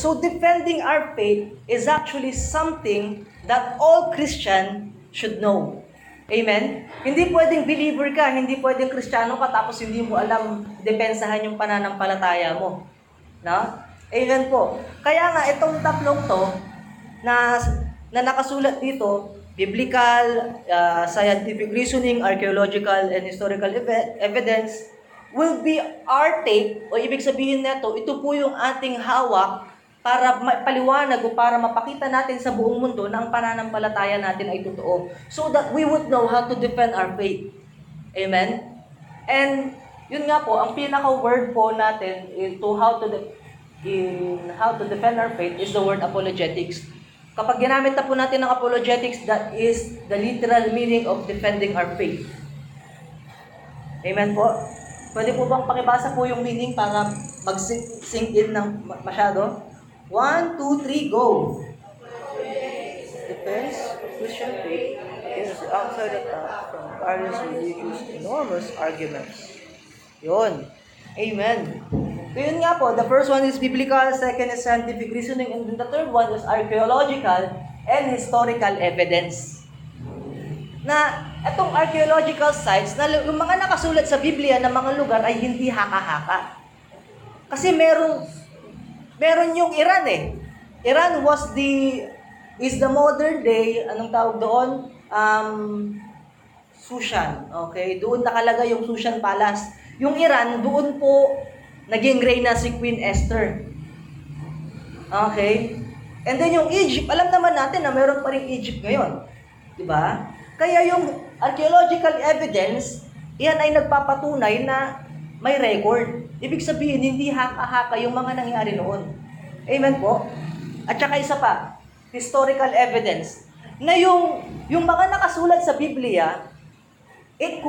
So defending our faith is actually something that all Christian should know. Amen? Hindi pwedeng believer ka, hindi pwedeng kristyano ka, tapos hindi mo alam depensahan yung pananampalataya mo. No? Amen po. Kaya nga, itong tatlong to, na, na nakasulat dito, biblical, uh, scientific reasoning, archaeological, and historical ev- evidence, will be our take, o ibig sabihin nito, ito po yung ating hawak para paliwanag o para mapakita natin sa buong mundo na ang pananampalataya natin ay totoo. So that we would know how to defend our faith. Amen? And yun nga po, ang pinaka-word po natin in to how to de- in how to defend our faith is the word apologetics. Kapag ginamit na po natin ng apologetics, that is the literal meaning of defending our faith. Amen po? Pwede po bang pakibasa po yung meaning para mag-sink in ng masyado? One, two, three, go. Defense Christian faith the outside attack from various religious enormous arguments. Yun. Amen. So yun nga po, the first one is biblical, second is scientific reasoning, and then the third one is archaeological and historical evidence. Na itong archaeological sites, na yung mga nakasulat sa Biblia na mga lugar ay hindi haka-haka. Kasi merong meron yung Iran eh. Iran was the, is the modern day, anong tawag doon? Um, Sushan. Okay? Doon nakalagay yung Sushan Palace. Yung Iran, doon po naging reyna si Queen Esther. Okay? And then yung Egypt, alam naman natin na meron pa rin Egypt ngayon. Di ba? Kaya yung archaeological evidence, yan ay nagpapatunay na may record. Ibig sabihin, hindi haka-haka yung mga nangyari noon. Amen po? At saka isa pa, historical evidence, na yung, yung mga nakasulat sa Biblia, it,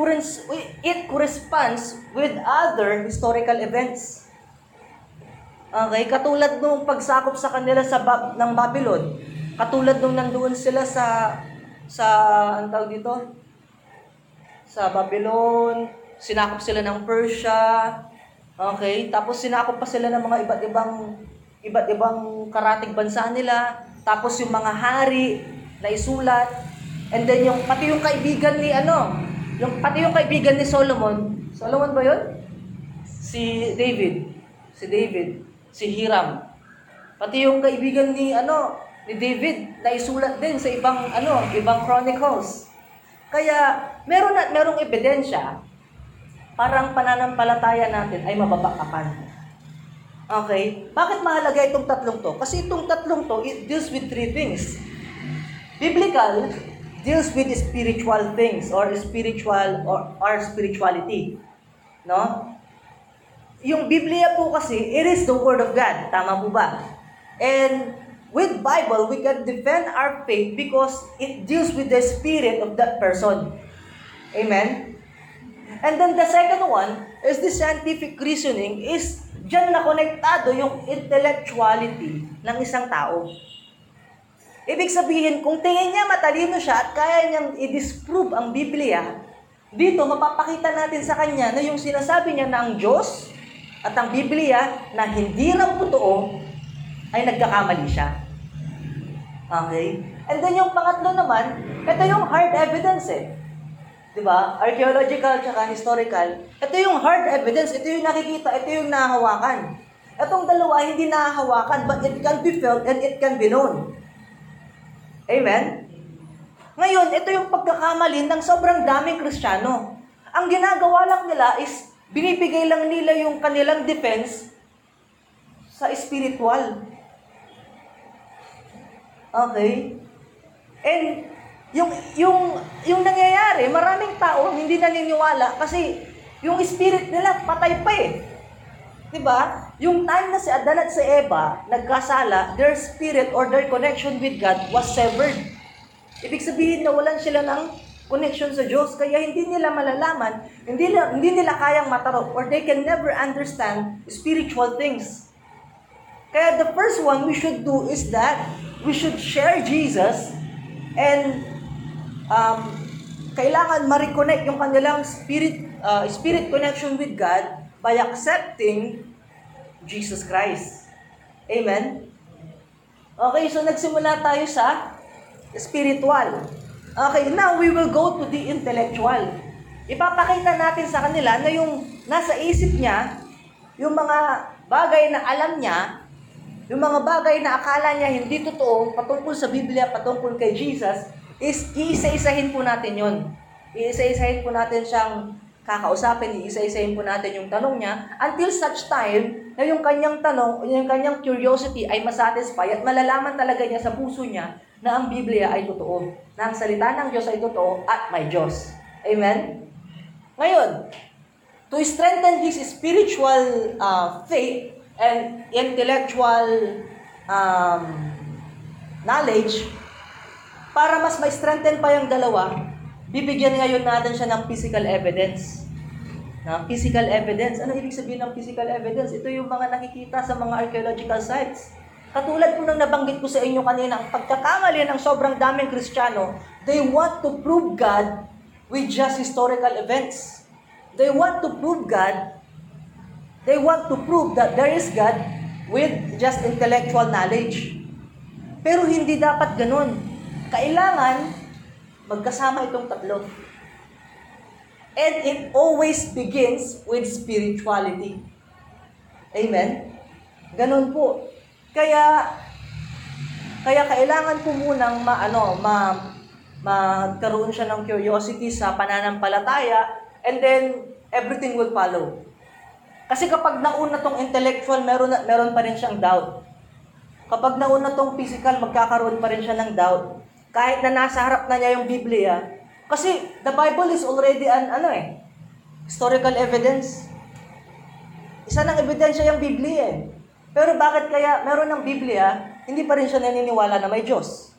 it corresponds with other historical events. Okay, katulad nung pagsakop sa kanila sa Bab- ng Babylon, katulad nung nandoon sila sa sa ang tawag dito sa Babylon, sinakop sila ng Persia, okay, tapos sinakop pa sila ng mga iba't ibang iba't ibang karatig bansa nila, tapos yung mga hari na isulat, and then yung pati yung kaibigan ni ano, yung pati yung kaibigan ni Solomon, Solomon ba 'yon? Si David, si David, si Hiram. Pati yung kaibigan ni ano, ni David na isulat din sa ibang ano, ibang chronicles. Kaya meron at merong ebidensya parang pananampalataya natin ay mababakapan. Okay? Bakit mahalaga itong tatlong to? Kasi itong tatlong to, it deals with three things. Biblical deals with spiritual things or spiritual or, or spirituality. No? Yung Biblia po kasi, it is the Word of God. Tama po ba? And with Bible, we can defend our faith because it deals with the spirit of that person. Amen? And then the second one is the scientific reasoning is dyan na konektado yung intellectuality ng isang tao. Ibig sabihin, kung tingin niya matalino siya at kaya niyang i-disprove ang Biblia, dito mapapakita natin sa kanya na yung sinasabi niya na ang Diyos at ang Biblia na hindi raw totoo ay nagkakamali siya. Okay? And then yung pangatlo naman, ito yung hard evidence eh. Di ba? Archaeological tsaka historical. Ito yung hard evidence, ito yung nakikita, ito yung nahahawakan. Itong dalawa hindi nahahawakan, but it can be felt and it can be known. Amen? Ngayon, ito yung pagkakamali ng sobrang daming Kristiyano. Ang ginagawa lang nila is binibigay lang nila yung kanilang defense sa spiritual. Okay? And yung yung yung nangyayari, maraming tao hindi naniniwala kasi yung spirit nila patay pa eh. 'Di ba? Yung time na si Adan at si Eva nagkasala, their spirit or their connection with God was severed. Ibig sabihin na walan sila ng connection sa Diyos kaya hindi nila malalaman, hindi nila, hindi nila kayang matarok or they can never understand spiritual things. Kaya the first one we should do is that we should share Jesus and um, kailangan ma-reconnect yung kanilang spirit uh, spirit connection with God by accepting Jesus Christ. Amen? Okay, so nagsimula tayo sa spiritual. Okay, now we will go to the intellectual. Ipapakita natin sa kanila na yung nasa isip niya, yung mga bagay na alam niya, yung mga bagay na akala niya hindi totoo patungkol sa Biblia, patungkol kay Jesus, is iisa-isahin po natin yon. Iisa-isahin po natin siyang kakausapin, iisa-isahin po natin yung tanong niya until such time na yung kanyang tanong, yung kanyang curiosity ay masatisfy at malalaman talaga niya sa puso niya na ang Biblia ay totoo, na ang salita ng Diyos ay totoo at may Diyos. Amen? Ngayon, to strengthen his spiritual uh, faith and intellectual um, knowledge, para mas ma-strengthen pa yung dalawa, bibigyan ngayon natin siya ng physical evidence. Na physical evidence. Ano ibig sabihin ng physical evidence? Ito yung mga nakikita sa mga archaeological sites. Katulad po ng nabanggit ko sa inyo kanina, ang pagkakamali ng sobrang daming Kristiyano, they want to prove God with just historical events. They want to prove God, they want to prove that there is God with just intellectual knowledge. Pero hindi dapat ganun. Kailangan magkasama itong tatlo. And it always begins with spirituality. Amen? Ganun po. Kaya kaya kailangan po munang maano, ma magkaroon siya ng curiosity sa pananampalataya and then everything will follow. Kasi kapag nauna tong intellectual, meron meron pa rin siyang doubt. Kapag nauna tong physical, magkakaroon pa rin siya ng doubt. Kahit na nasa harap na niya yung Biblia, kasi the Bible is already an ano eh, historical evidence. Isa ng ebidensya yung Biblia eh. Pero bakit kaya meron ng Biblia, hindi pa rin siya naniniwala na may Diyos?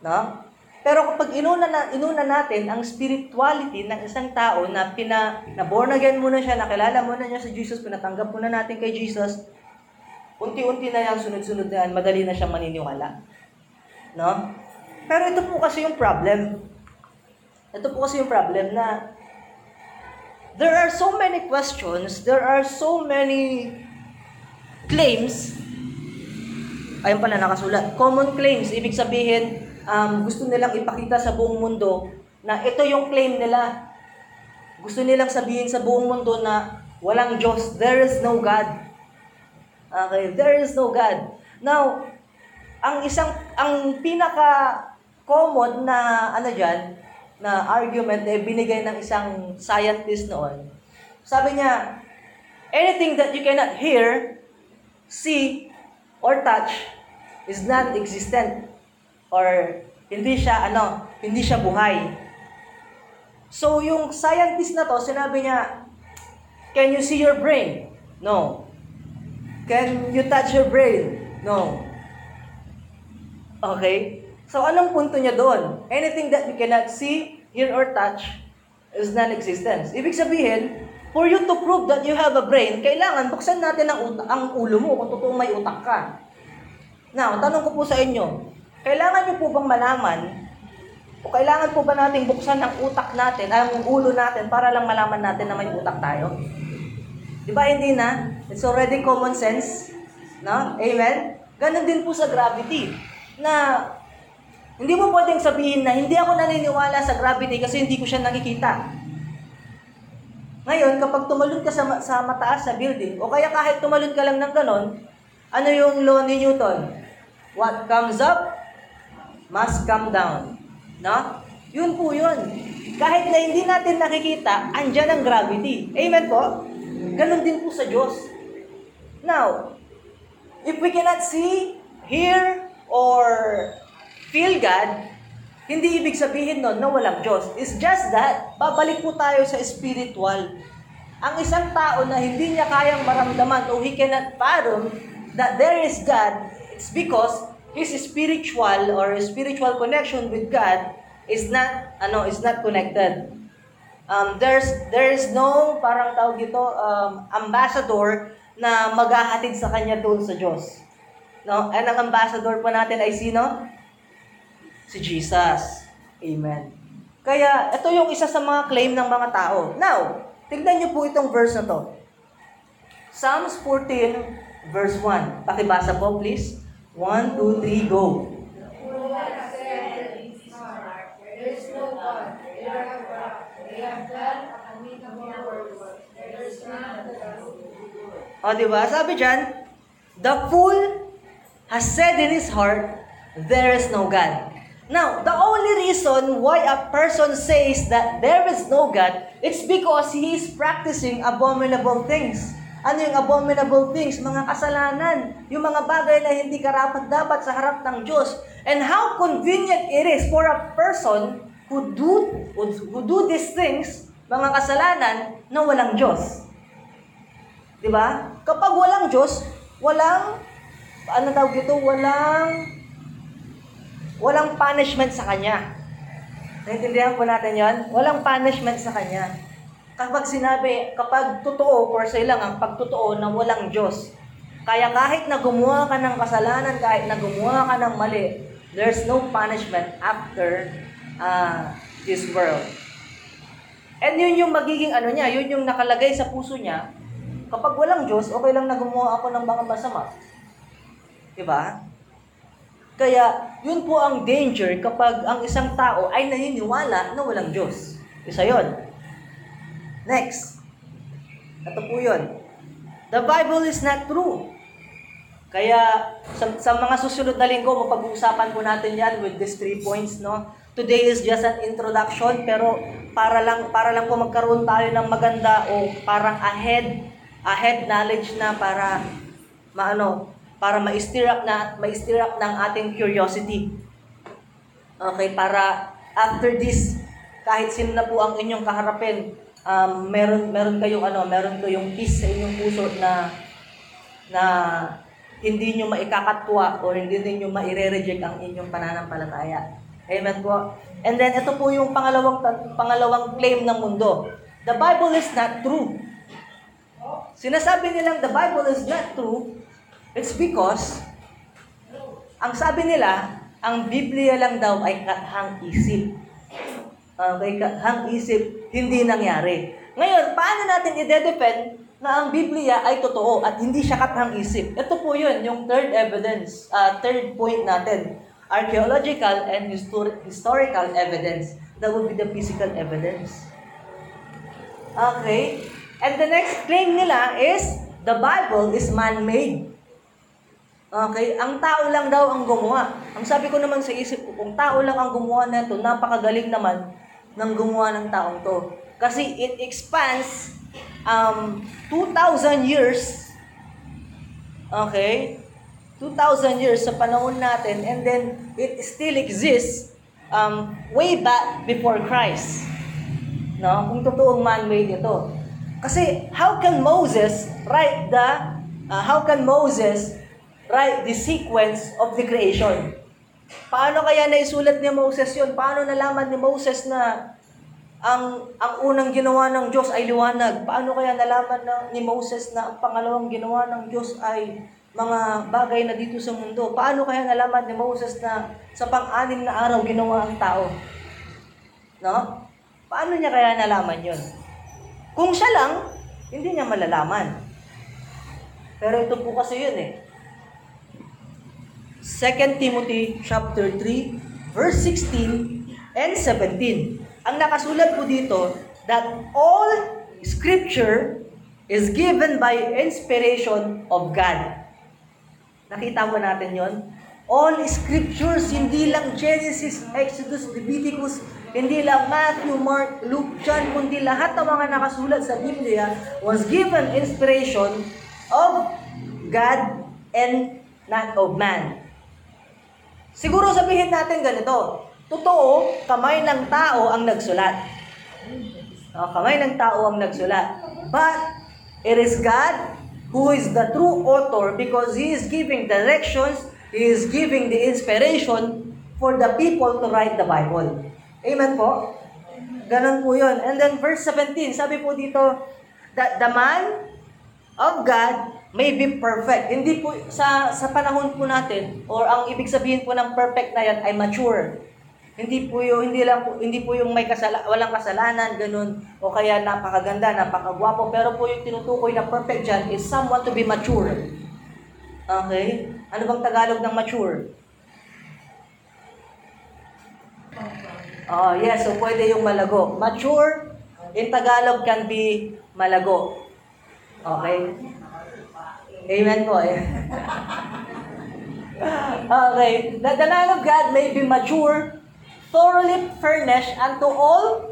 No? Pero kapag inuna, na, inuna natin ang spirituality ng isang tao na pina, na born again muna siya, nakilala muna niya si Jesus, pinatanggap muna natin kay Jesus, unti-unti na yan, sunod-sunod na yan, madali na siyang maniniwala. No? Pero ito po kasi yung problem. Ito po kasi yung problem na there are so many questions, there are so many claims, ayun pala nakasulat, common claims, ibig sabihin, um, gusto nilang ipakita sa buong mundo na ito yung claim nila. Gusto nilang sabihin sa buong mundo na walang Diyos, there is no God. Okay, there is no God. Now, ang isang, ang pinaka common na ano diyan na argument eh binigay ng isang scientist noon. Sabi niya, anything that you cannot hear, see, or touch is not existent or hindi siya ano, hindi siya buhay. So yung scientist na to, sinabi niya, can you see your brain? No. Can you touch your brain? No. Okay? So anong punto niya doon? Anything that you cannot see, hear, or touch is non-existence. Ibig sabihin, for you to prove that you have a brain, kailangan buksan natin ang, utak, ang ulo mo kung totoong may utak ka. Now, tanong ko po sa inyo, kailangan niyo po bang malaman o kailangan po ba nating buksan ang utak natin, ang ulo natin para lang malaman natin na may utak tayo? Di ba hindi na? It's already common sense. No? Amen? Ganon din po sa gravity. Na hindi mo pwedeng sabihin na hindi ako naniniwala sa gravity kasi hindi ko siya nakikita. Ngayon, kapag tumalon ka sa, sa mataas sa building, o kaya kahit tumalon ka lang ng ganon, ano yung law ni Newton? What comes up must come down. No? Yun po yun. Kahit na hindi natin nakikita, andyan ang gravity. Amen po? Ganon din po sa Diyos. Now, if we cannot see, hear, or feel God, hindi ibig sabihin nun na walang Diyos. It's just that, babalik po tayo sa spiritual. Ang isang tao na hindi niya kayang maramdaman o he cannot fathom that there is God, it's because his spiritual or spiritual connection with God is not ano is not connected. Um, there's there is no parang tawag dito um, ambassador na maghahatid sa kanya doon sa Diyos. No? And ang ambassador po natin ay sino? Si Jesus. Amen. Kaya ito yung isa sa mga claim ng mga tao. Now, tignan niyo po itong verse na to. Psalms 14 verse 1. Pakibasa po please. One, two, three, go. O, di ba? Sabi dyan, the fool has said in his heart, there is no God. Now, the only reason why a person says that there is no God, it's because he is practicing abominable things. Ano yung abominable things? Mga kasalanan. Yung mga bagay na hindi karapat dapat sa harap ng Diyos. And how convenient it is for a person who do, who do these things, mga kasalanan, na walang Diyos. Di ba? Kapag walang Diyos, walang, ano tawag ito, walang, walang punishment sa Kanya. Naintindihan po natin yon? Walang punishment sa Kanya. Kapag sinabi, kapag totoo, for say lang, ang pagtotoo na walang Diyos, kaya kahit na gumawa ka ng kasalanan, kahit na gumawa ka ng mali, there's no punishment after uh, this world. And yun yung magiging ano niya, yun yung nakalagay sa puso niya, kapag walang Diyos, okay lang na gumawa ako ng mga masama. Diba? Kaya, yun po ang danger kapag ang isang tao ay naniniwala na walang Diyos. Isa yon. Next. Ito po yun. The Bible is not true. Kaya, sa, sa mga susunod na linggo, mapag-uusapan po natin yan with these three points, no? Today is just an introduction, pero para lang para lang po magkaroon tayo ng maganda o parang ahead ahead knowledge na para maano para ma-stir up na ma-stir up ng ating curiosity. Okay, para after this kahit sino na po ang inyong kaharapin, um, meron meron kayong ano, meron kayong peace sa inyong puso na na hindi nyo maikakatwa o hindi niyo maire-reject ang inyong pananampalataya. Amen po. And then ito po yung pangalawang pangalawang claim ng mundo. The Bible is not true. Sinasabi nilang the Bible is not true, it's because ang sabi nila, ang Biblia lang daw ay kathang isip. Okay, kathang isip, hindi nangyari. Ngayon, paano natin i-defend na ang Biblia ay totoo at hindi siya kathang isip? Ito po yun, yung third evidence, uh, third point natin. Archaeological and histor- historical evidence. That would be the physical evidence. Okay? And the next claim nila is, the Bible is man-made. Okay? Ang tao lang daw ang gumawa. Ang sabi ko naman sa isip ko, kung tao lang ang gumawa na ito, napakagaling naman ng gumawa ng taong to. Kasi it expands um, 2,000 years, okay? 2,000 years sa panahon natin and then it still exists um, way back before Christ. No? Kung totoong man-made ito. Kasi how can Moses write the uh, how can Moses write the sequence of the creation? Paano kaya naisulat ni Moses 'yon? Paano nalaman ni Moses na ang ang unang ginawa ng Diyos ay liwanag? Paano kaya nalaman na, ni Moses na ang pangalawang ginawa ng Diyos ay mga bagay na dito sa mundo? Paano kaya nalaman ni Moses na sa pang-anim na araw ginawa ang tao? No? Paano niya kaya nalaman 'yon? Kung siya lang, hindi niya malalaman. Pero ito po kasi yun eh. 2 Timothy chapter 3, verse 16 and 17. Ang nakasulat po dito, that all scripture is given by inspiration of God. Nakita mo natin yon? All scriptures, hindi lang Genesis, Exodus, Leviticus, hindi lang Matthew, Mark, Luke, John, kundi lahat ng mga nakasulat sa Biblia was given inspiration of God and not of man. Siguro sabihin natin ganito, totoo, kamay ng tao ang nagsulat. O, kamay ng tao ang nagsulat. But, it is God who is the true author because He is giving directions, He is giving the inspiration for the people to write the Bible. Amen po? Ganon po yun. And then verse 17, sabi po dito, that the man of God may be perfect. Hindi po sa sa panahon po natin or ang ibig sabihin po ng perfect na yan ay mature. Hindi po yung hindi lang po hindi po yung may kasala, walang kasalanan ganun o kaya napakaganda, napakagwapo pero po yung tinutukoy na perfect diyan is someone to be mature. Okay? Ano bang Tagalog ng mature? Oh, yes. So, pwede yung malago. Mature, in Tagalog can be malago. Okay? Amen po eh. okay. The, the man of God may be mature, thoroughly furnished unto all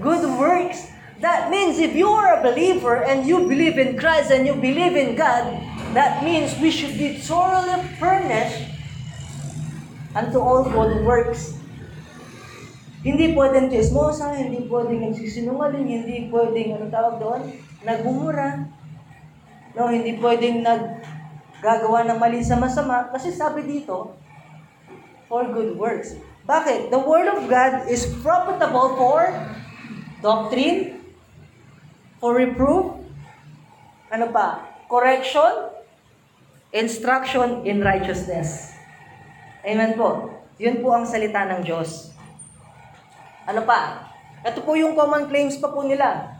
good works. That means if you are a believer and you believe in Christ and you believe in God, that means we should be thoroughly furnished unto all good works. Hindi pwedeng chismosa, hindi pwedeng nagsisinungaling, hindi pwedeng, ano tawag doon, nagmumura. No, hindi pwedeng naggagawa ng mali sa masama. Kasi sabi dito, for good works. Bakit? The Word of God is profitable for doctrine, for reproof, ano pa? Correction, instruction in righteousness. Amen po. Yun po ang salita ng Diyos. Ano pa? Ito po yung common claims pa po nila.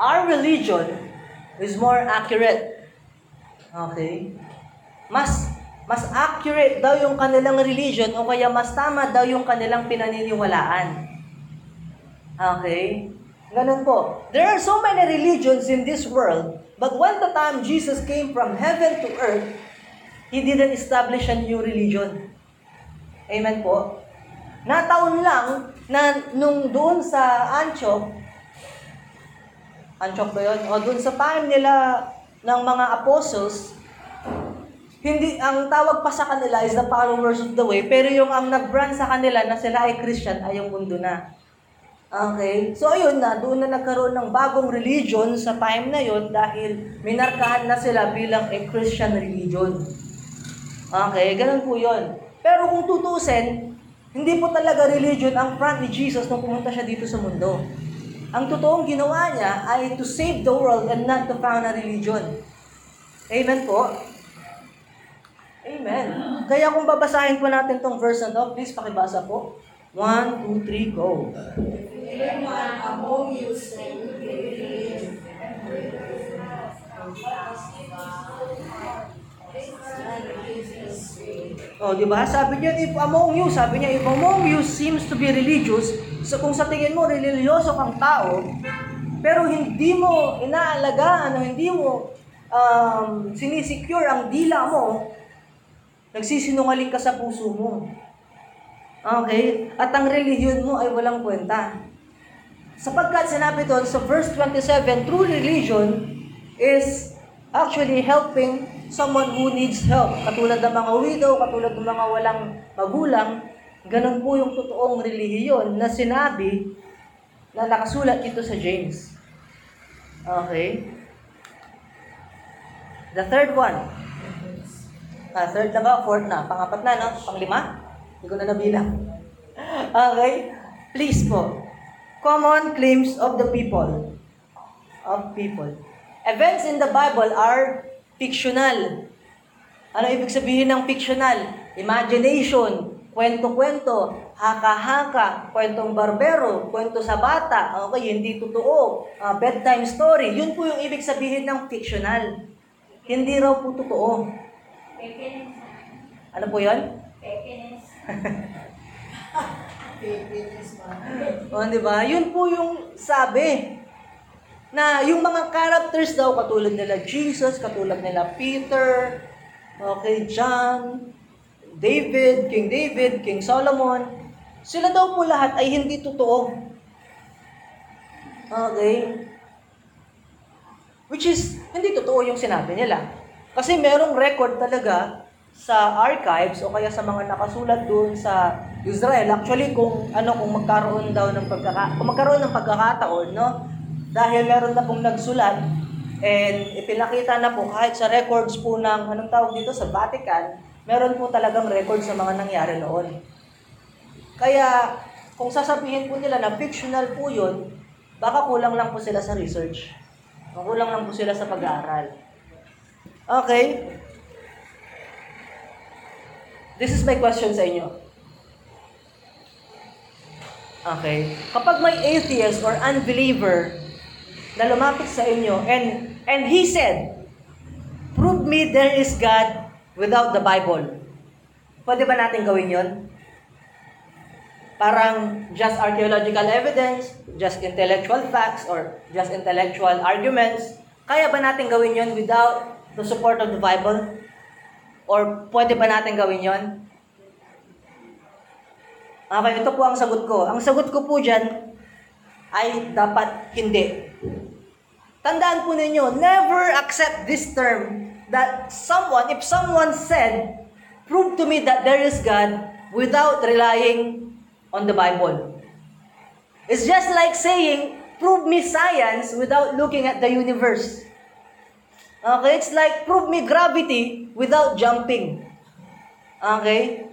Our religion is more accurate. Okay? Mas mas accurate daw yung kanilang religion o kaya mas tama daw yung kanilang pinaniniwalaan. Okay? Ganun po. There are so many religions in this world, but when the time Jesus came from heaven to earth, He didn't establish a new religion. Amen po? Nataon lang na nung doon sa Antioch, Antioch ba yun? O doon sa time nila ng mga apostles, hindi, ang tawag pa sa kanila is the followers of the way, pero yung ang nag-brand sa kanila na sila ay Christian ay yung mundo na. Okay? So ayun na, doon na nagkaroon ng bagong religion sa time na yon dahil minarkahan na sila bilang a Christian religion. Okay, ganun po yon. Pero kung tutusin, hindi po talaga religion ang front ni Jesus nung pumunta siya dito sa mundo. Ang totoong ginawa niya ay to save the world and not to found a religion. Amen po? Amen. Kaya kung babasahin po natin tong verse na to, please pakibasa po. 1, 2, 3, go. Anyone among you say Oh, di ba? Sabi niya, if among you, sabi niya, if among you seems to be religious, so kung sa tingin mo, religyoso kang tao, pero hindi mo inaalagaan o hindi mo um, sinisecure ang dila mo, nagsisinungaling ka sa puso mo. Okay? At ang relihiyon mo ay walang kwenta. Sapagkat sinabi doon sa verse 27, true religion is actually helping someone who needs help. Katulad ng mga widow, katulad ng mga walang magulang, ganun po yung totoong relihiyon na sinabi na nakasulat dito sa James. Okay? The third one. Ah, third na ba? Fourth na. Pangapat na, no? Panglima? Hindi ko na nabilang. Okay? Please po. Common claims of the people. Of people. Events in the Bible are fictional. Ano ibig sabihin ng fictional? Imagination, kwento-kwento, haka-haka, kwentong barbero, kwento sa bata, okay, hindi totoo, ah, bedtime story. Yun po yung ibig sabihin ng fictional. Hindi raw po totoo. Ano po yun? O, di ba? Yun po yung sabi. Na yung mga characters daw, katulad nila Jesus, katulad nila Peter, okay, John, David, King David, King Solomon, sila daw po lahat ay hindi totoo. Okay? Which is, hindi totoo yung sinabi nila. Kasi merong record talaga sa archives o kaya sa mga nakasulat doon sa Israel. Actually, kung ano kung magkaroon daw ng pagkaka kung magkaroon ng pagkakataon, no? Dahil meron na pong nagsulat and ipinakita na po kahit sa records po ng anong tawag dito sa Vatican, meron po talagang record sa mga nangyari noon. Kaya kung sasabihin po nila na fictional po 'yun, baka kulang lang po sila sa research. Kulang lang po sila sa pag-aaral. Okay? This is my question sa inyo. Okay. Kapag may atheist or unbeliever na lumapit sa inyo and and he said, prove me there is God without the Bible. Pwede ba natin gawin yon? Parang just archaeological evidence, just intellectual facts, or just intellectual arguments. Kaya ba natin gawin yon without the support of the Bible? Or pwede ba natin gawin yon? Okay, ito po ang sagot ko. Ang sagot ko po dyan ay dapat hindi. Tandaan po ninyo, never accept this term that someone, if someone said, prove to me that there is God without relying on the Bible. It's just like saying, prove me science without looking at the universe. Okay, it's like prove me gravity without jumping. Okay?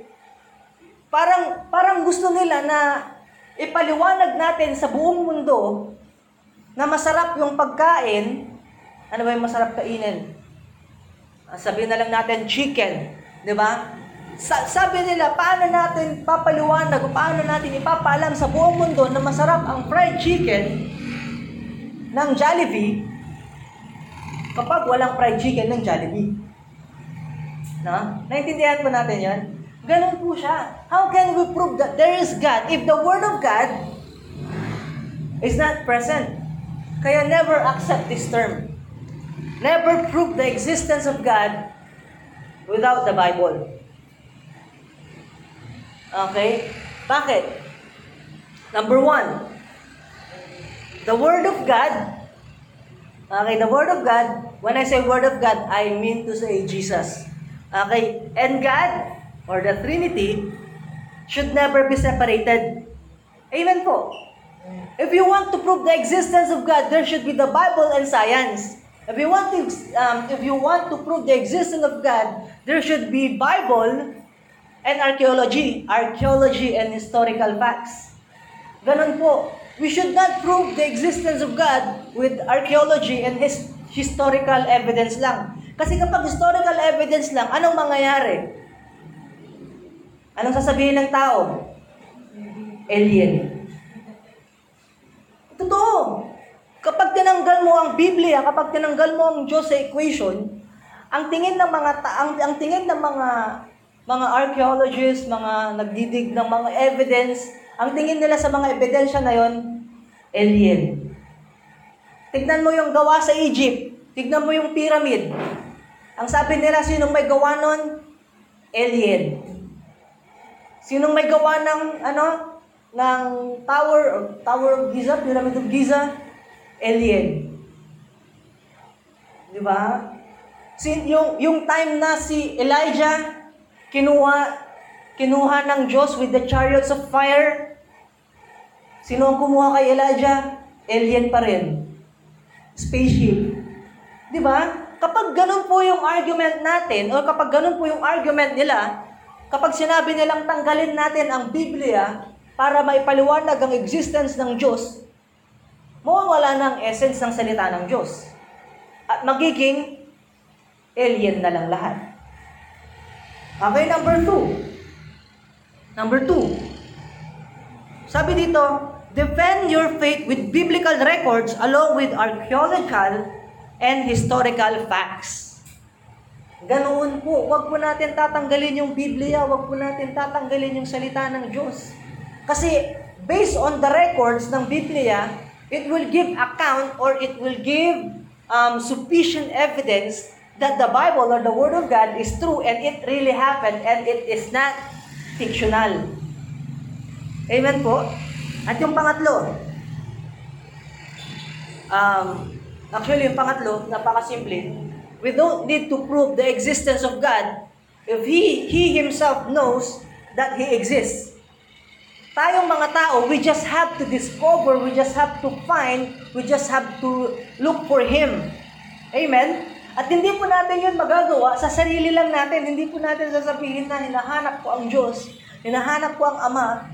Parang parang gusto nila na ipaliwanag natin sa buong mundo na masarap yung pagkain. Ano ba yung masarap kainin? Sabihin na lang natin chicken, 'di ba? Sa- sabi nila, paano natin papaliwanag o paano natin ipapaalam sa buong mundo na masarap ang fried chicken ng Jollibee kapag walang fried chicken ng Jollibee. No? Naintindihan po natin yan? Ganun po siya. How can we prove that there is God if the Word of God is not present? Kaya never accept this term. Never prove the existence of God without the Bible. Okay? Bakit? Number one, the Word of God Okay, the Word of God, when I say Word of God, I mean to say Jesus. Okay, and God, or the Trinity, should never be separated. Amen po. If you want to prove the existence of God, there should be the Bible and science. If you want to, um, if you want to prove the existence of God, there should be Bible and archaeology, archaeology and historical facts. Ganon po. We should not prove the existence of God with archaeology and his historical evidence lang. Kasi kapag historical evidence lang, anong mangyayari? Anong sasabihin ng tao? Alien. Totoo. Kapag tinanggal mo ang Biblia, kapag tinanggal mo ang Diyos sa equation, ang tingin ng mga ta- ang, tingin ng mga mga archaeologists, mga nagdidig ng mga evidence, ang tingin nila sa mga ebidensya na yon, alien. Tignan mo yung gawa sa Egypt. Tignan mo yung pyramid. Ang sabi nila, sinong may gawa nun? Alien. Sinong may gawa ng, ano, ng Tower, or Tower of Giza, Pyramid of Giza? Alien. Di ba? Sin, yung, yung time na si Elijah, kinuha, kinuha ng Diyos with the chariots of fire, Sino ang kumuha kay Elijah? Alien pa rin. Spaceship. Di ba? Kapag ganun po yung argument natin, o kapag ganun po yung argument nila, kapag sinabi nilang tanggalin natin ang Biblia para maipaliwanag ang existence ng Diyos, mawawala na ang essence ng salita ng Diyos. At magiging alien na lang lahat. Okay, number two. Number two. Sabi dito, defend your faith with biblical records along with archaeological and historical facts. Ganoon po, wag po natin tatanggalin yung Biblia, wag po natin tatanggalin yung salita ng Diyos. Kasi based on the records ng Biblia, it will give account or it will give um, sufficient evidence that the Bible or the Word of God is true and it really happened and it is not fictional. Amen po. At yung pangatlo, um, actually yung pangatlo, napakasimple. We don't need to prove the existence of God if He, He Himself knows that He exists. Tayong mga tao, we just have to discover, we just have to find, we just have to look for Him. Amen? At hindi po natin yun magagawa sa sarili lang natin. Hindi po natin sasabihin na hinahanap ko ang Diyos, hinahanap ko ang Ama,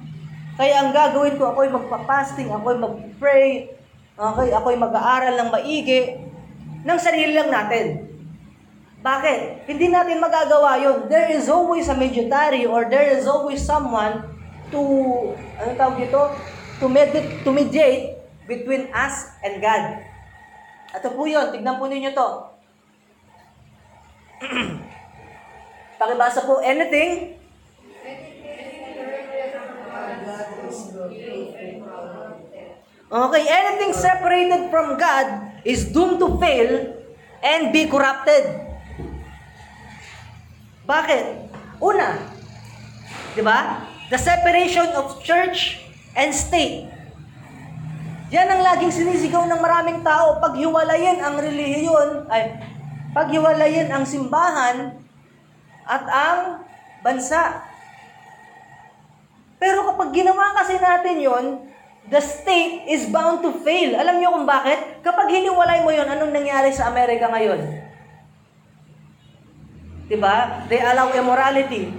kaya ang gagawin ko, ako'y magpa-fasting, ako'y mag-pray, okay, ako'y mag-aaral ng maigi, ng sarili lang natin. Bakit? Hindi natin magagawa yun. There is always a mediatory or there is always someone to, ano tawag dito? To, med- to mediate between us and God. Ito po yun. Tignan po ninyo to. Pakibasa po, anything Okay, anything separated from God is doomed to fail and be corrupted. Bakit? Una, di ba? The separation of church and state. Yan ang laging sinisigaw ng maraming tao. Paghiwalayin ang relihiyon, ay, paghiwalayin ang simbahan at ang bansa. Pero kapag ginawa kasi natin yon, the state is bound to fail. Alam niyo kung bakit? Kapag hiniwalay mo yon, anong nangyari sa Amerika ngayon? 'Di ba? They allow immorality.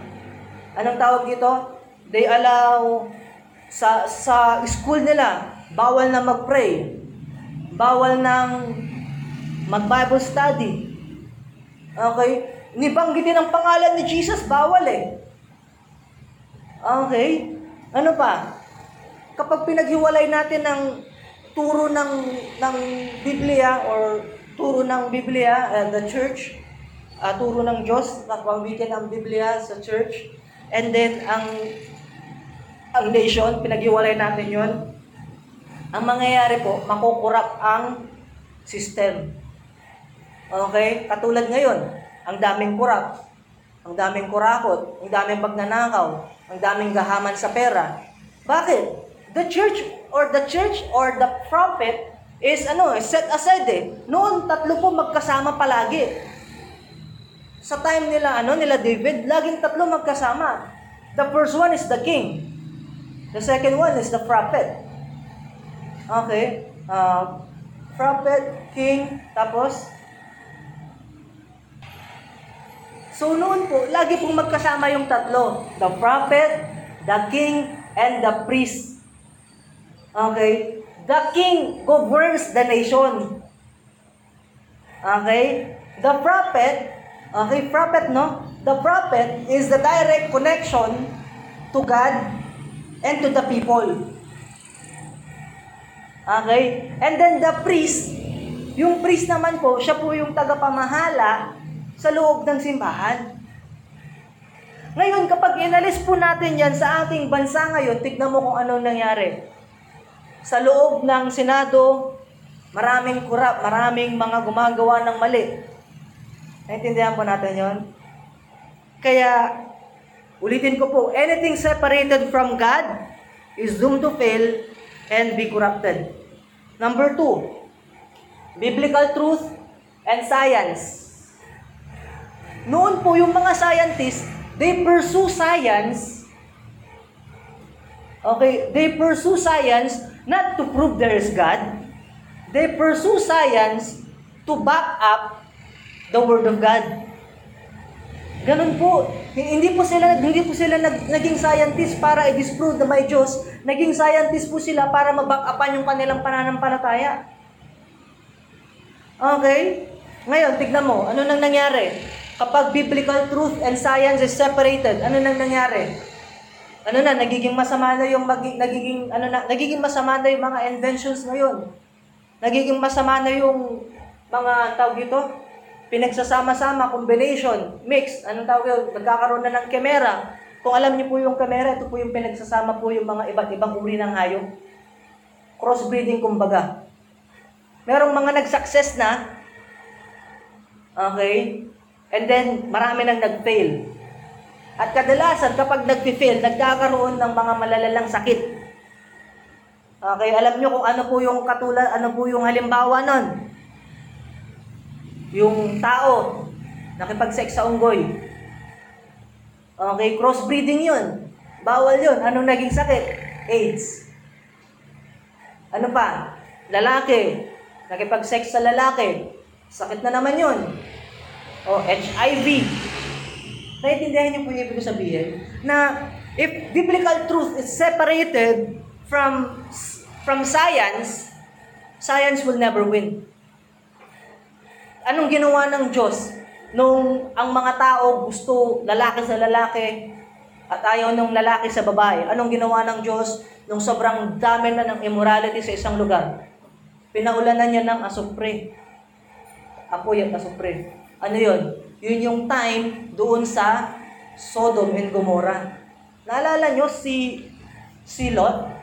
Anong tawag dito? They allow sa sa school nila bawal na mag-pray. Bawal nang mag-Bible study. Okay? Nibanggitin ang pangalan ni Jesus, bawal eh. Okay? Ano pa? Kapag pinaghiwalay natin ng turo ng ng Biblia or turo ng Biblia and the church, uh, turo ng Diyos, napangwitin ang Biblia sa church, and then ang ang nation, pinaghiwalay natin yon ang mangyayari po, makukurap ang system. Okay? Katulad ngayon, ang daming kurap, ang daming kurakot, ang daming pagnanakaw, ang daming gahaman sa pera. Bakit? The church or the church or the prophet is ano, set aside eh. Noon, tatlo po magkasama palagi. Sa time nila, ano, nila David, laging tatlo magkasama. The first one is the king. The second one is the prophet. Okay? Uh, prophet, king, tapos So noon po, lagi pong magkasama yung tatlo. The prophet, the king, and the priest. Okay? The king governs the nation. Okay? The prophet, okay, prophet no? The prophet is the direct connection to God and to the people. Okay? And then the priest, yung priest naman po, siya po yung tagapamahala sa loob ng simbahan. Ngayon, kapag inalis po natin yan sa ating bansa ngayon, tignan mo kung anong nangyari. Sa loob ng Senado, maraming kurap, maraming mga gumagawa ng mali. Naintindihan po natin yon. Kaya, ulitin ko po, anything separated from God is doomed to fail and be corrupted. Number two, biblical truth and science. Noon po yung mga scientists, they pursue science. Okay, they pursue science not to prove there is God. They pursue science to back up the word of God. Ganun po. Hindi po sila hindi po sila nag, naging scientist para i-disprove na may Diyos. Naging scientist po sila para ma-back upan yung kanilang pananampalataya. Okay? Ngayon, tignan mo, ano nang nangyari? Kapag biblical truth and science is separated, ano nang nangyari? Ano na, nagiging masama na yung magi, nagiging ano na, nagiging masama na yung mga inventions ngayon. Nagiging masama na yung mga tawag dito, pinagsasama-sama, combination, mix, anong tawag yun? Nagkakaroon na ng kamera. Kung alam niyo po yung kamera, ito po yung pinagsasama po yung mga iba't ibang uri ng hayop. Crossbreeding kumbaga. Merong mga nag-success na, okay, and then marami nang nag-fail. At kadalasan, kapag nag-fail, nagkakaroon ng mga malalalang sakit. Okay, alam nyo kung ano po yung katulad, ano po yung halimbawa nun. Yung tao, nakipag-sex sa unggoy. Okay, crossbreeding yun. Bawal yun. Anong naging sakit? AIDS. Ano pa? Lalaki. Nakipag-sex sa lalaki. Sakit na naman yun. O, HIV. Naiintindihan niyo po yung ibig sabihin? Na if biblical truth is separated from from science, science will never win. Anong ginawa ng Diyos nung ang mga tao gusto lalaki sa lalaki at ayaw ng lalaki sa babae? Anong ginawa ng Diyos nung sobrang dami na ng immorality sa isang lugar? Pinaulanan niya ng asupre. Apoy at asupre. Ano yon? yun yung time doon sa Sodom and Gomorrah. Naalala nyo si, si Lot?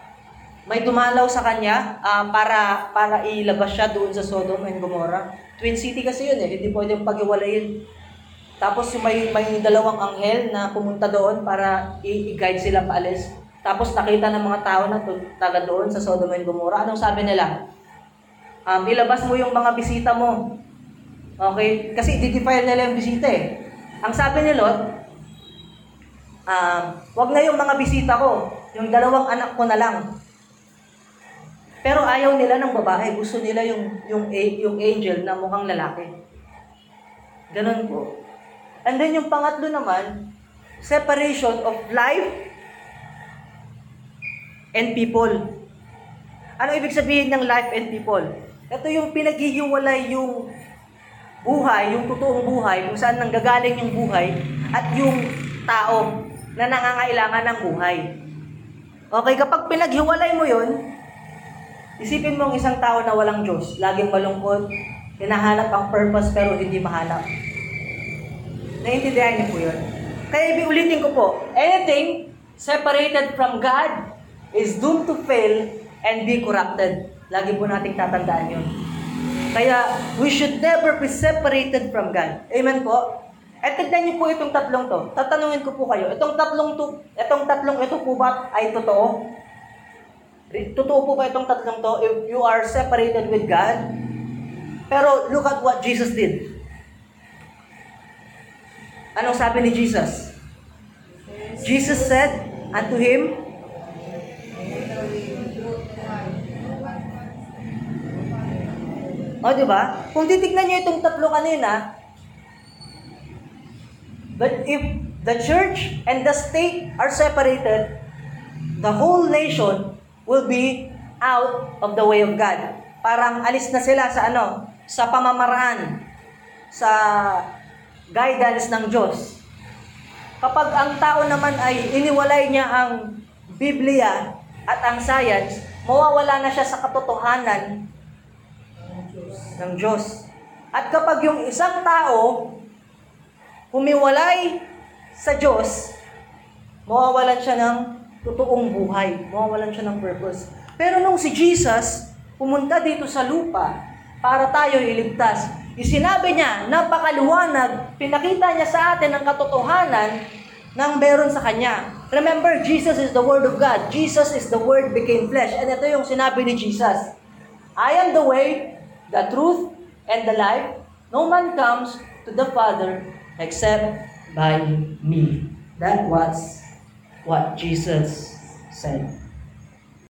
May dumalaw sa kanya ah, para para ilabas siya doon sa Sodom and Gomorrah. Twin city kasi yun eh, hindi pwedeng paghiwalayin. Tapos may, may dalawang anghel na pumunta doon para i-guide sila paalis. Tapos nakita ng mga tao na taga doon sa Sodom and Gomorrah. Anong sabi nila? Um, ilabas mo yung mga bisita mo. Okay? Kasi i-defile nila yung bisita eh. Ang sabi ni Lot, um, wag na yung mga bisita ko. Yung dalawang anak ko na lang. Pero ayaw nila ng babae. Gusto nila yung, yung, yung angel na mukhang lalaki. Ganun po. And then yung pangatlo naman, separation of life and people. Ano ibig sabihin ng life and people? Ito yung pinaghihiwalay yung buhay, yung totoong buhay, kung saan nanggagaling yung buhay, at yung tao na nangangailangan ng buhay. Okay, kapag pinaghiwalay mo yon, isipin mo ang isang tao na walang Diyos, laging malungkot, hinahanap ang purpose pero hindi mahanap. Naiintindihan niyo po yun? Kaya ulitin ko po, anything separated from God is doomed to fail and be corrupted. Lagi po nating tatandaan yun. Kaya, we should never be separated from God. Amen po? At tignan niyo po itong tatlong to. Tatanungin ko po kayo, itong tatlong to, itong tatlong ito po ba ay totoo? Totoo po ba itong tatlong to? If you are separated with God? Pero look at what Jesus did. Anong sabi ni Jesus? Jesus said unto him, O, di ba? Kung titignan niyo itong tatlo kanina, but if the church and the state are separated, the whole nation will be out of the way of God. Parang alis na sila sa ano, sa pamamaraan, sa guidance ng Diyos. Kapag ang tao naman ay iniwalay niya ang Biblia at ang science, mawawala na siya sa katotohanan ng Diyos. At kapag yung isang tao humiwalay sa Diyos, mawawalan siya ng totoong buhay. Mawawalan siya ng purpose. Pero nung si Jesus pumunta dito sa lupa para tayo iligtas, isinabi niya, napakaluwanag, pinakita niya sa atin ang katotohanan ng meron sa Kanya. Remember, Jesus is the Word of God. Jesus is the Word became flesh. And ito yung sinabi ni Jesus. I am the way, the truth, and the life. No man comes to the Father except by me. That was what Jesus said.